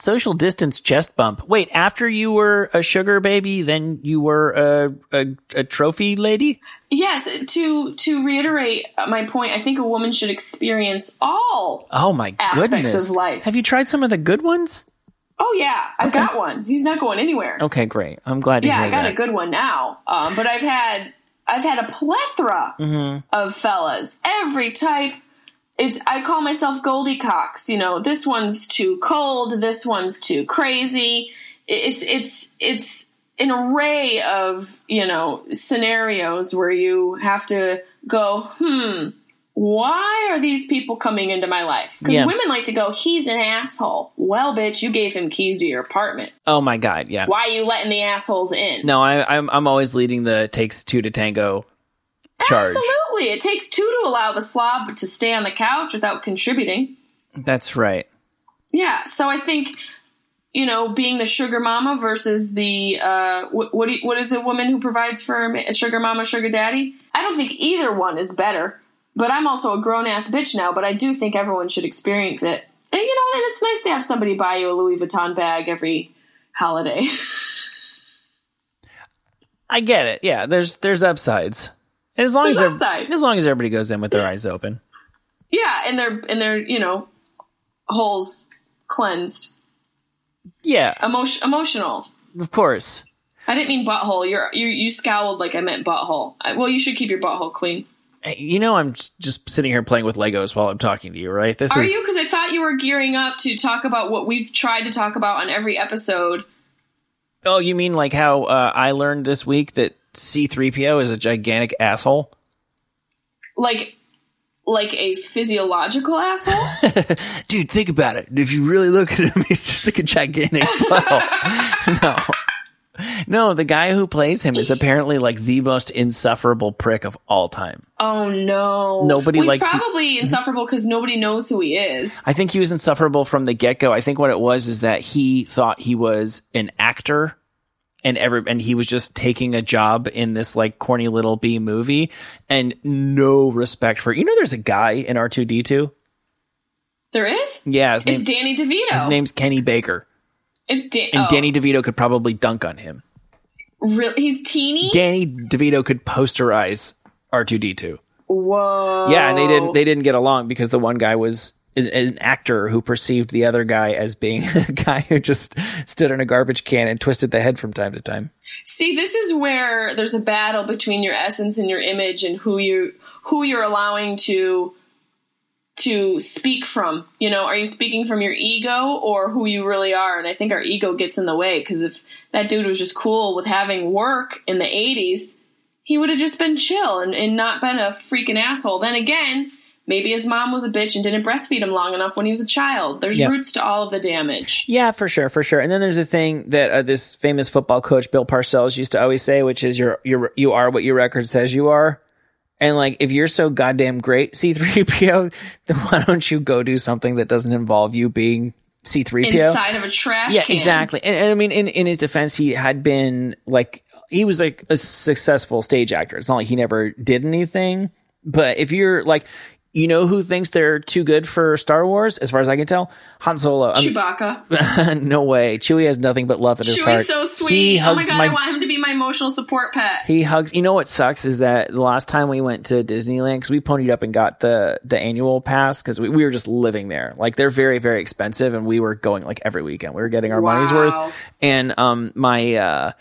Social distance chest bump. Wait, after you were a sugar baby, then you were a a, a trophy lady. yes to to reiterate my point i think a woman should experience all Oh my Aspects goodness! of life. Have you tried some of the good ones? Oh yeah, I've got one. He's not going anywhere. Okay, great. I'm glad yeah, I got that. a good one now. Um, but I've had I've had a plethora Mm-hmm. of fellas, every type. It's I call myself Goldie Cox. You know, this one's too cold. This one's too crazy. It's it's it's an array of you know scenarios where you have to go. Hmm. why are these people coming into my life? Because Yeah. women like to go, he's an asshole. Well, bitch, you gave him keys to your apartment. Oh my god, yeah. Why are you letting the assholes in? No, I, I'm I'm always leading the takes two to tango charge. Absolutely. It takes two to allow the slob to stay on the couch without contributing. That's right. Yeah. So I think, you know, being the sugar mama versus the, uh, what, you- what is a woman who provides for a a sugar mama, sugar daddy? I don't think either one is better. But I'm also a grown ass bitch now, but I do think everyone should experience it. And you know, and it's nice to have somebody buy you a Louis Vuitton bag every holiday. (laughs) I get it. Yeah, there's there's upsides. And as long There's as as long as everybody goes in with their eyes open. yeah, and they're, and they're, you know, holes cleansed. Yeah, Emotion, emotional. of course. I didn't mean butthole. You're, you you scowled like I meant butthole. I, well, you should keep your butthole clean. You know, I'm just, just sitting here playing with Legos while I'm talking to you, right? This Are is you? Because I thought you were gearing up to talk about what we've tried to talk about on every episode. Oh, you mean like how uh, I learned this week that C3PO is a gigantic asshole? Like, like a physiological asshole. (laughs) Dude, think about it. If you really look at him, (laughs) he's just like a gigantic (laughs) no. No, the guy who plays him is apparently like the most insufferable prick of all time. oh no! Nobody well, he's likes- probably mm-hmm. insufferable because nobody knows who he is. I think he was insufferable from the get go. I think what it was is that he thought he was an actor and every and he was just taking a job in this like corny little B movie and no respect for you know there's a guy in R two D two. There is. Yeah, his, name, It's Danny DeVito. his name's Kenny Baker. It's Dan. And oh, Danny DeVito could probably dunk on him. Real- he's teeny. Danny DeVito could posterize R two D two. Whoa. Yeah, and they didn't they didn't get along because the one guy was an actor who perceived the other guy as being (laughs) a guy who just stood in a garbage can and twisted the head from time to time. See, this is where there's a battle between your essence and your image and who you who you're allowing to to speak from. You know, are you speaking from your ego or who you really are? And I think our ego gets in the way because if that dude was just cool with having work in the 80s, he would have just been chill and, and not been a freaking asshole. Then again, maybe his mom was a bitch and didn't breastfeed him long enough when he was a child. There's Yeah. roots to all of the damage. Yeah, for sure, for sure. And then there's a thing that uh, this famous football coach Bill Parcells used to always say, which is you're you're you are what your record says you are. And like if you're so goddamn great, C3PO, (laughs) then why don't you go do something that doesn't involve you being C3PO? Inside of a trash yeah, can. exactly. And, and I mean, in, in his defense, he had been like, he was like a successful stage actor. It's not like he never did anything. But if you're like, you know who thinks they're too good for Star Wars, as far as I can tell? Han Solo. Chewbacca. (laughs) no way. Chewie has nothing but love in his heart. Chewie's so sweet. He oh my god, my I want him to be my emotional support pet. he hugs. You know what sucks is that the last time we went to Disneyland, because we ponied up and got the the annual pass because we, we were just living there. Like they're very very expensive, and we were going like every weekend. We were getting our money's worth. And um, my uh,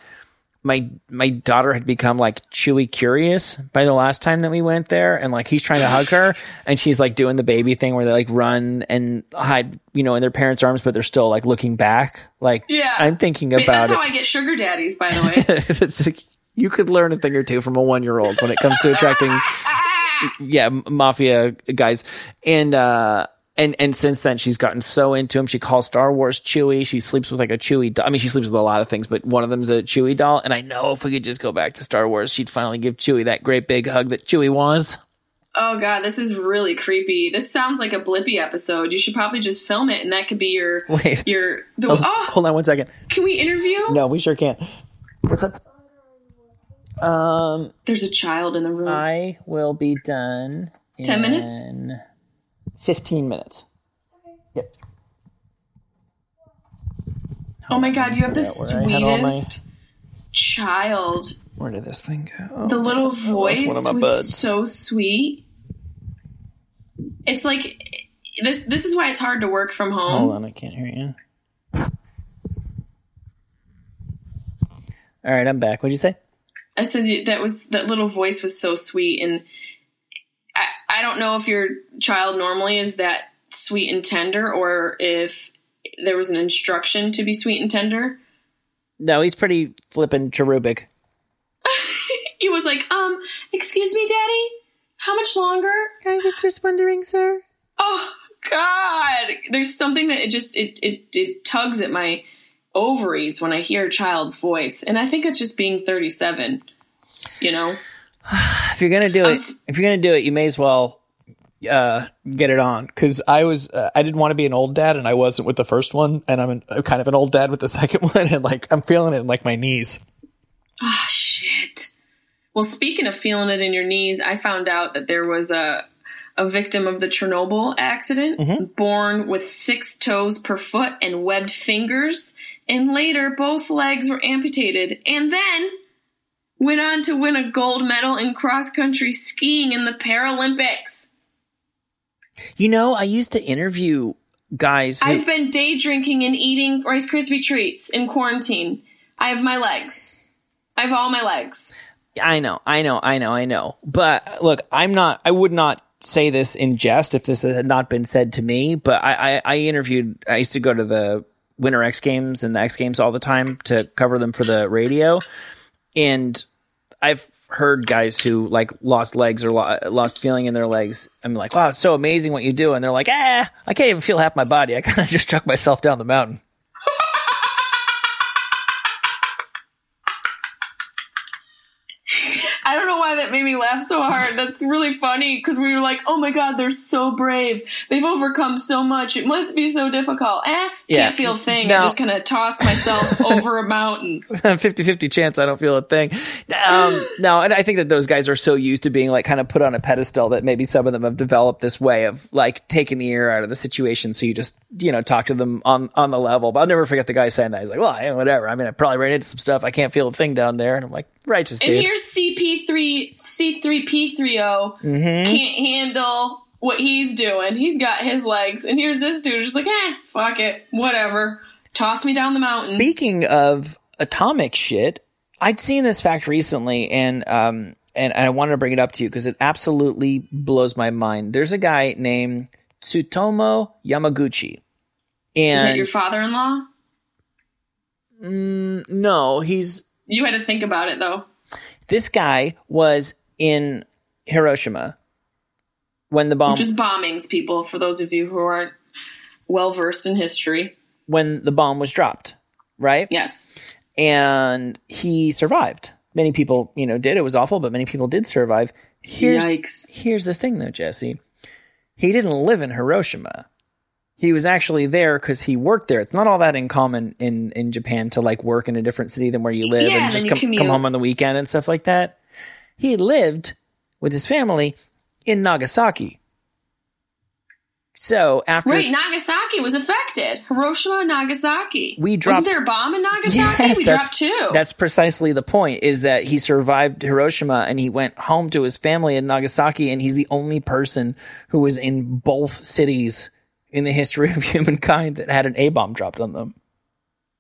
my my daughter had become like Chewy curious by the last time that we went there, and like he's trying to hug her, (laughs) and she's like doing the baby thing where they like run and hide, you know, in their parents' arms, but they're still like looking back. Like Yeah. I'm thinking about That's it. how I get sugar daddies, by the way. (laughs) It's like, you could learn a thing or two from a one year old when it comes to attracting, (laughs) yeah, mafia guys. And, uh, and, and since then she's gotten so into him. She calls Star Wars Chewy. She sleeps with like a Chewy doll. I mean, she sleeps with a lot of things, but one of them's a Chewy doll. And I know if we could just go back to Star Wars, she'd finally give Chewy that great big hug that Chewy was. oh god, this is really creepy. This sounds like a Blippi episode. You should probably just film it, and that could be your (laughs) Wait. your. The, Oh, oh, hold on one second. can we interview? No, we sure can't. What's up? Um, There's a child in the room. I will be done. 10 minutes? In 15 minutes. Yep. oh my god, you have the where I had all my- sweetest child. Where did this thing go? The little voice one of my was buds. so sweet. It's like this. This is why it's hard to work from home. Hold on, I can't hear you. All right, I'm back. What'd you say? I said that was that little voice was so sweet, and I I don't know if your child normally is that sweet and tender, or if there was an instruction to be sweet and tender. No, he's pretty flippin' cherubic. (laughs) He was like, um, excuse me, daddy. How much longer? I was just wondering, sir. Oh God! There's something that it just it it it tugs at my ovaries when I hear a child's voice, and I think it's just being 37. You know, (sighs) If you're gonna do it, s- if you're gonna do it, you may as well uh, get it on. Because I was, uh, I didn't want to be an old dad, and I wasn't with the first one, and I'm an, I'm kind of an old dad with the (laughs) second one, and like I'm feeling it in like my knees. Ah, shit. Well, speaking of feeling it in your knees, I found out that there was a a victim of the Chernobyl accident, born with six toes per foot and webbed fingers, and later both legs were amputated, and then went on to win a gold medal in cross country skiing in the Paralympics. You know, I used to interview guys. Who, I've been day drinking and eating Rice Krispie treats in quarantine. I have my legs. I have all my legs. I know, I know, I know, I know. But look, I'm not. I would not say this in jest if this had not been said to me. But I, I, I interviewed. I used to go to the Winter X Games and the X Games all the time to cover them for the radio, and I've heard guys who like lost legs or lo- lost feeling in their legs. I'm like, wow, it's so amazing what you do, and they're like, ah, I can't even feel half my body. I kind of (laughs) just chuck myself down the mountain. I don't know why that made me laugh so hard. That's really funny because we were like, "Oh my god, they're so brave. They've overcome so much. It must be so difficult." Eh, Yeah. can't feel a thing. No. I just going to toss myself (laughs) over a mountain. (laughs) 50-50 chance I don't feel a thing. Um, no, and I think that those guys are so used to being like kind of put on a pedestal that maybe some of them have developed this way of like taking the air out of the situation. So you just, you know, talk to them on, on the level. But I'll never forget the guy saying that. He's like, well, I, whatever. I mean, I probably ran into some stuff. I can't feel a thing down there. And I'm like, righteous And dude. here's CP3, C3PO Mm-hmm. can't handle what he's doing. He's got his legs, and here's this dude just like, eh, fuck it, whatever. Toss me down the mountain. Speaking of atomic shit, I'd seen this fact recently, and um, and I wanted to bring it up to you because it absolutely blows my mind. There's a guy named Tsutomu Yamaguchi, And Is it your father-in-law? no, he's You had to think about it though. this guy was in Hiroshima when the bomb Just bombings, people. For those of you who aren't well versed in history, when the bomb was dropped, right? yes. and he survived. Many people, you know, did. It was awful, but many people did survive. Here's, Yikes. Here's the thing, though, Jesse. He didn't live in Hiroshima. He was actually there because he worked there. It's not all that uncommon in in Japan to like work in a different city than where you live Yeah, and and just come, come home on the weekend and stuff like that. He lived with his family in Nagasaki. So after Right, Nagasaki was affected. Hiroshima, and Nagasaki. We dropped- Wasn't there a bomb in Nagasaki? (laughs) Yes, we dropped two. That's precisely the point. Is that he survived Hiroshima and he went home to his family in Nagasaki, and he's the only person who was in both cities in the history of (laughs) humankind that had an A bomb dropped on them.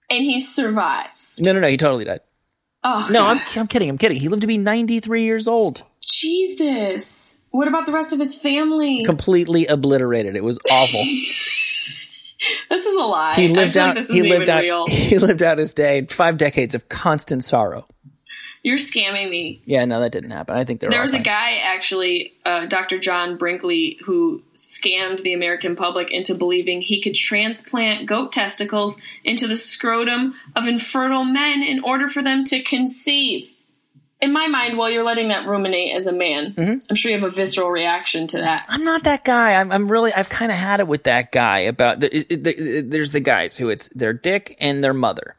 and he survived. No, no, no. He totally died. Oh No, I'm, I'm kidding. I'm kidding. He lived to be 93 years old. Jesus. What about the rest of his family? Completely obliterated. It was awful. (laughs) this is a lie. He lived I out. like this he lived out. real. (laughs) He lived out his day. Five decades of constant sorrow. You're scamming me. Yeah, no, that didn't happen. I think There was a guy, actually, uh, Dr. John Brinkley, who scammed the American public into believing he could transplant goat testicles into the scrotum of infertile men in order for them to conceive. In my mind, while you're letting that ruminate as a man, Mm-hmm. I'm sure you have a visceral reaction to that. I'm not that guy. I'm, I'm really, I've kind of had it with that guy about the, it, it, there's the guys who it's their dick and their mother.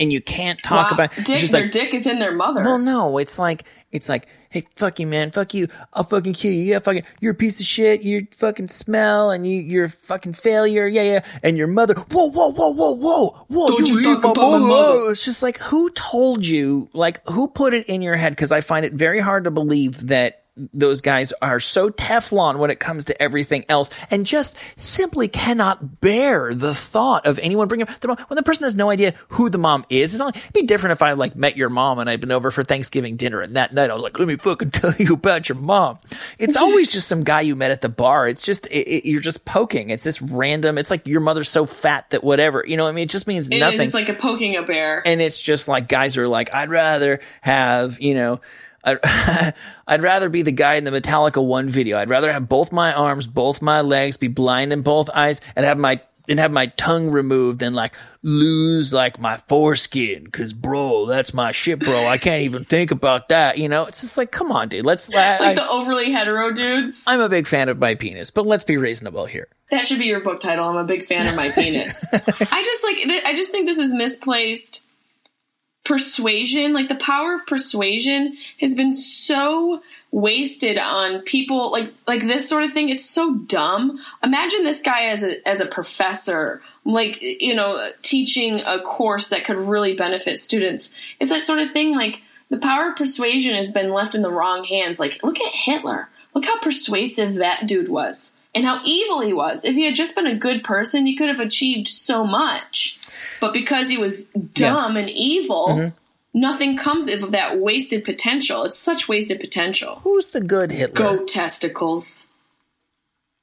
And you can't talk Wow, about, dick, just their like, dick is in their mother. well, no, it's like, it's like, hey, fuck you, man, fuck you, I'll fucking kill you, yeah, fucking, you're a piece of shit, you fucking smell, and you, you're a fucking failure, yeah, yeah, and your mother, whoa, whoa, whoa, whoa, whoa, whoa, Don't you eat talk about my mother. mother. It's just like, who told you, like, who put it in your head? Because I find it very hard to believe that those guys are so Teflon when it comes to everything else and just simply cannot bear the thought of anyone bringing up the mom. When the person has no idea who the mom is, it's it'd be different if I like met your mom and I'd been over for Thanksgiving dinner and that night I was like, let me fucking tell you about your mom. It's always just some guy you met at the bar. It's just, it, it- you're just poking. It's this random, it's like your mother's so fat that whatever, you know what I mean? It just means nothing It's like a poking a bear. and it's just like guys are like i'd rather have you know I'd, (laughs) I'd rather be the guy in the Metallica one video. I'd rather have both my arms, both my legs, be blind in both eyes, and have my and have my tongue removed than like lose like my foreskin. Cause bro, that's my shit, bro. I can't even think about that. You know, it's just like, come on, dude. Let's, like I, the overly hetero dudes. I'm a big fan of my penis, but let's be reasonable here. That should be your book title. I'm a big fan of my penis. (laughs) I just like, I just think this is misplaced persuasion. Like the power of persuasion has been so wasted on people like like this sort of thing. It's so dumb. Imagine this guy as a as a professor like you know teaching a course that could really benefit students. It's that sort of thing like the power of persuasion has been left in the wrong hands. Like look at hitler. Look how persuasive that dude was and how evil he was if he had just been a good person he could have achieved so much but because he was dumb yeah. and evil mm-hmm nothing comes of that wasted potential. It's such wasted potential. Who's the good Hitler? Goat testicles.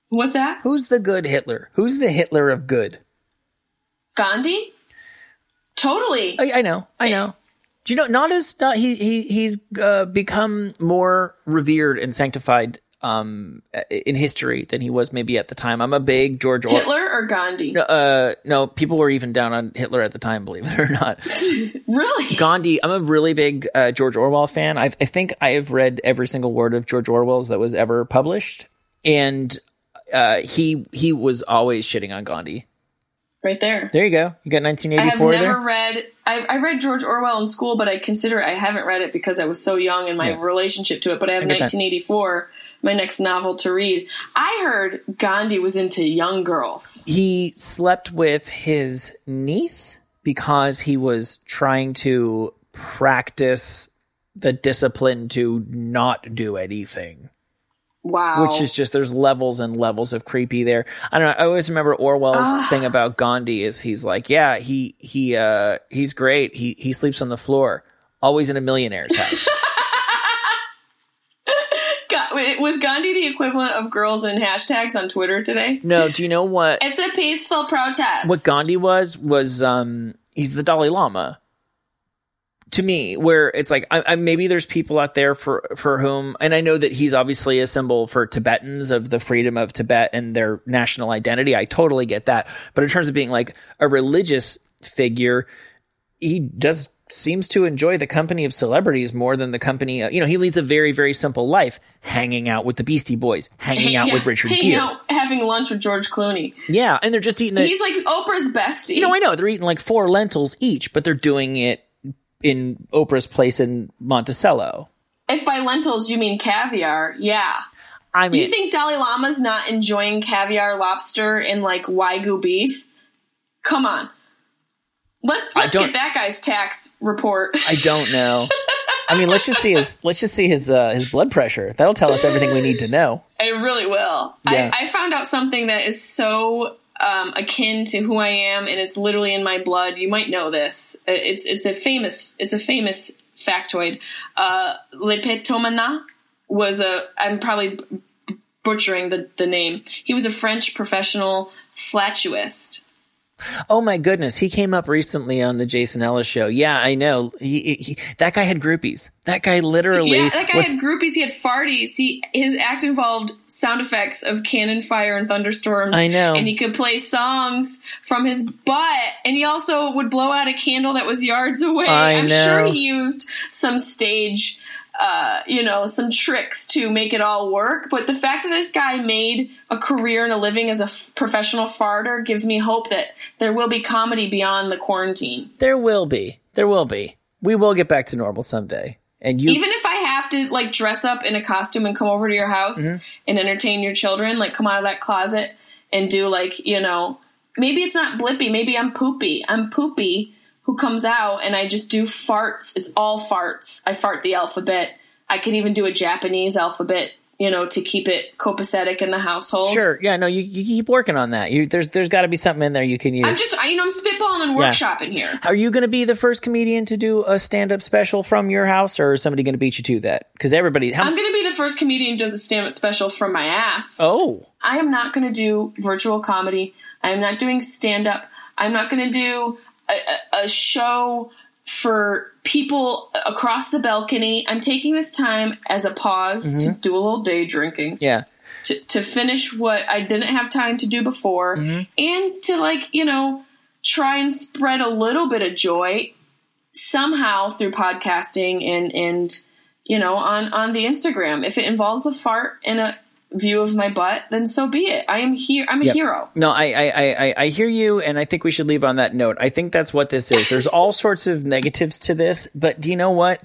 What's that? Who's the good Hitler? Who's the Hitler of good? Gandhi. Totally. I, I know. I know. Do you know? Not as not he he he's uh, become more revered and sanctified um, in history than he was maybe at the time. I'm a big George or- Hitler or Gandhi. No, uh, no, people were even down on Hitler at the time, believe it or not. (laughs) really, Gandhi. I'm a really big uh, George Orwell fan. I've, I think I have read every single word of George Orwell's that was ever published, and uh, he he was always shitting on Gandhi. Right there. There you go. You got 1984 I have never there? read. I, I, read George Orwell in school, but I consider I haven't read it because I was so young in my yeah. relationship to it. But I have 1984 my next novel to read. I heard Gandhi was into young girls. He slept with his niece because he was trying to practice the discipline to not do anything. Wow. Which is just there's levels and levels of creepy there. I don't know. I always remember Orwell's thing about Gandhi is he's like, yeah, he he uh he's great. He he sleeps on the floor, always in a millionaire's house. (laughs) was Gandhi the equivalent of girls and hashtags on Twitter today? No. Do you know what? It's a peaceful protest. What Gandhi was was um he's the Dalai Lama. To me, where it's like I, I, maybe there's people out there for for whom, and I know that he's obviously a symbol for Tibetans of the freedom of Tibet and their national identity. I totally get that, but in terms of being like a religious figure, he does seems to enjoy the company of celebrities more than the company. Of, you know, he leads a very, very simple life, hanging out with the Beastie Boys, hanging out with Richard hanging Gere, out, having lunch with George Clooney. Yeah, and they're just eating. A, He's like Oprah's bestie. You know, I know they're eating like four lentils each, but they're doing it in Oprah's place in Montecito. If by lentils you mean caviar, yeah. I mean, you think Dalai Lama's not enjoying caviar, lobster, and like wagyu beef? Come on. Let's let's get that guy's tax report. I don't know. I mean, let's just see his (laughs) let's just see his uh, his blood pressure. That'll tell us everything we need to know. It really will. Yeah. I, I found out something that is so um, akin to who I am, and it's literally in my blood. You might know this. It's it's a famous it's a famous factoid. Uh, Lepetomana was a I'm probably butchering the, the name. He was a French professional flatuist Oh my goodness, he came up recently on the Jason Ellis show. Yeah, I know. He, he that guy had groupies. That guy literally. Yeah, that guy was, had groupies. He had farties. He his act involved sound effects of cannon fire and thunderstorms. I know, and he could play songs from his butt. And he also would blow out a candle that was yards away. I am sure he used some stage uh, you know, some tricks to make it all work. But the fact that this guy made a career and a living as a f- professional farter gives me hope that there will be comedy beyond the quarantine. There will be. There will be. We will get back to normal someday. And you Even if I have to like dress up in a costume and come over to your house mm-hmm. and entertain your children, like come out of that closet and do like, you know, maybe it's not blippi, maybe I'm poopy. I'm poopy who comes out and I just do farts. It's all farts. I fart the alphabet. I can even do a Japanese alphabet, you know, to keep it copacetic in the household. Sure. Yeah. No, you, you keep working on that. You, there's there's got to be something in there you can use. I'm just, I, you know, I'm spitballing and workshopping yeah. here. Are you going to be the first comedian to do a stand up special from your house, or is somebody going to beat you to that? Because everybody, how, I'm going to be the first comedian who does a stand up special from my ass. Oh. I am not going to do virtual comedy. I am not doing stand up. I'm not going to do a, a show for people across the balcony. I'm taking this time as a pause to mm-hmm. do a little day drinking. Yeah. To, to finish what I didn't have time to do before mm-hmm. and to like, you know, try and spread a little bit of joy somehow through podcasting and and you know on on the Instagram. If it involves a fart and a view of my butt, then so be it. I am here. I'm a Yep. hero. No, I, I, I, I- I hear you, and I think we should leave on that note. I think that's what this is. (laughs) There's all sorts of negatives to this, but do you know what?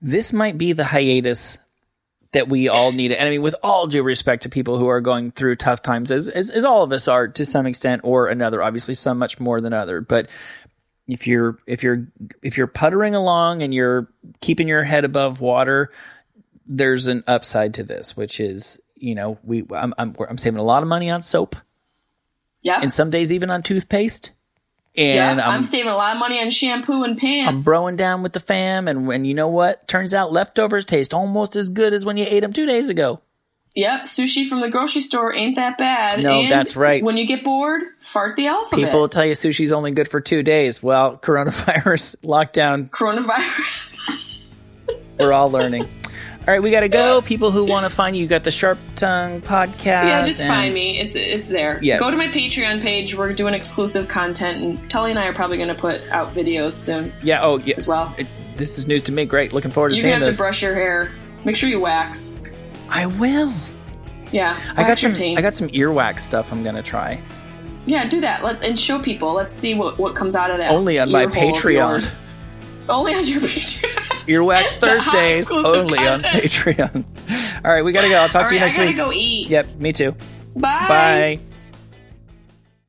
This might be the hiatus that we all need. And I mean, with all due respect to people who are going through tough times, as, as, as all of us are to some extent or another, obviously some much more than other, but if you're if you're if you're puttering along and you're keeping your head above water, there's an upside to this, which is you know we I'm I'm, I'm saving a lot of money on soap Yeah. and some days even on toothpaste. And yeah, I'm, I'm, saving a lot of money on shampoo and pants. I'm broing down with the fam, and when you know what, turns out leftovers taste almost as good as when you ate them two days ago. Yep, sushi from the grocery store ain't that bad. No, And that's right. When you get bored, fart the alphabet. People will tell you sushi's only good for two days. Well, (laughs) coronavirus lockdown, Coronavirus. (laughs) we're all learning. All right, we got to go. People who want to find you, you got the Sharp Tongue podcast. yeah, just and- find me. It's it's there. Yes. Go to my Patreon page. We're doing exclusive content, and Tully and I are probably going to put out videos soon Yeah. Oh, yeah. as well. It- this is news to me. Great. Looking forward to You're seeing gonna have those. to brush your hair. Make sure you wax. I will. Yeah, I got some. taint. I got some earwax stuff. I'm gonna try. Yeah, do that. Let and show people. Let's see what what comes out of that. Only on my ear hole of Patreon. Only on your Patreon. (laughs) Earwax Thursdays only on. Patreon. All right, we gotta go. I'll talk All to you right, next I gotta week. go eat. Yep, me too. Bye. Bye.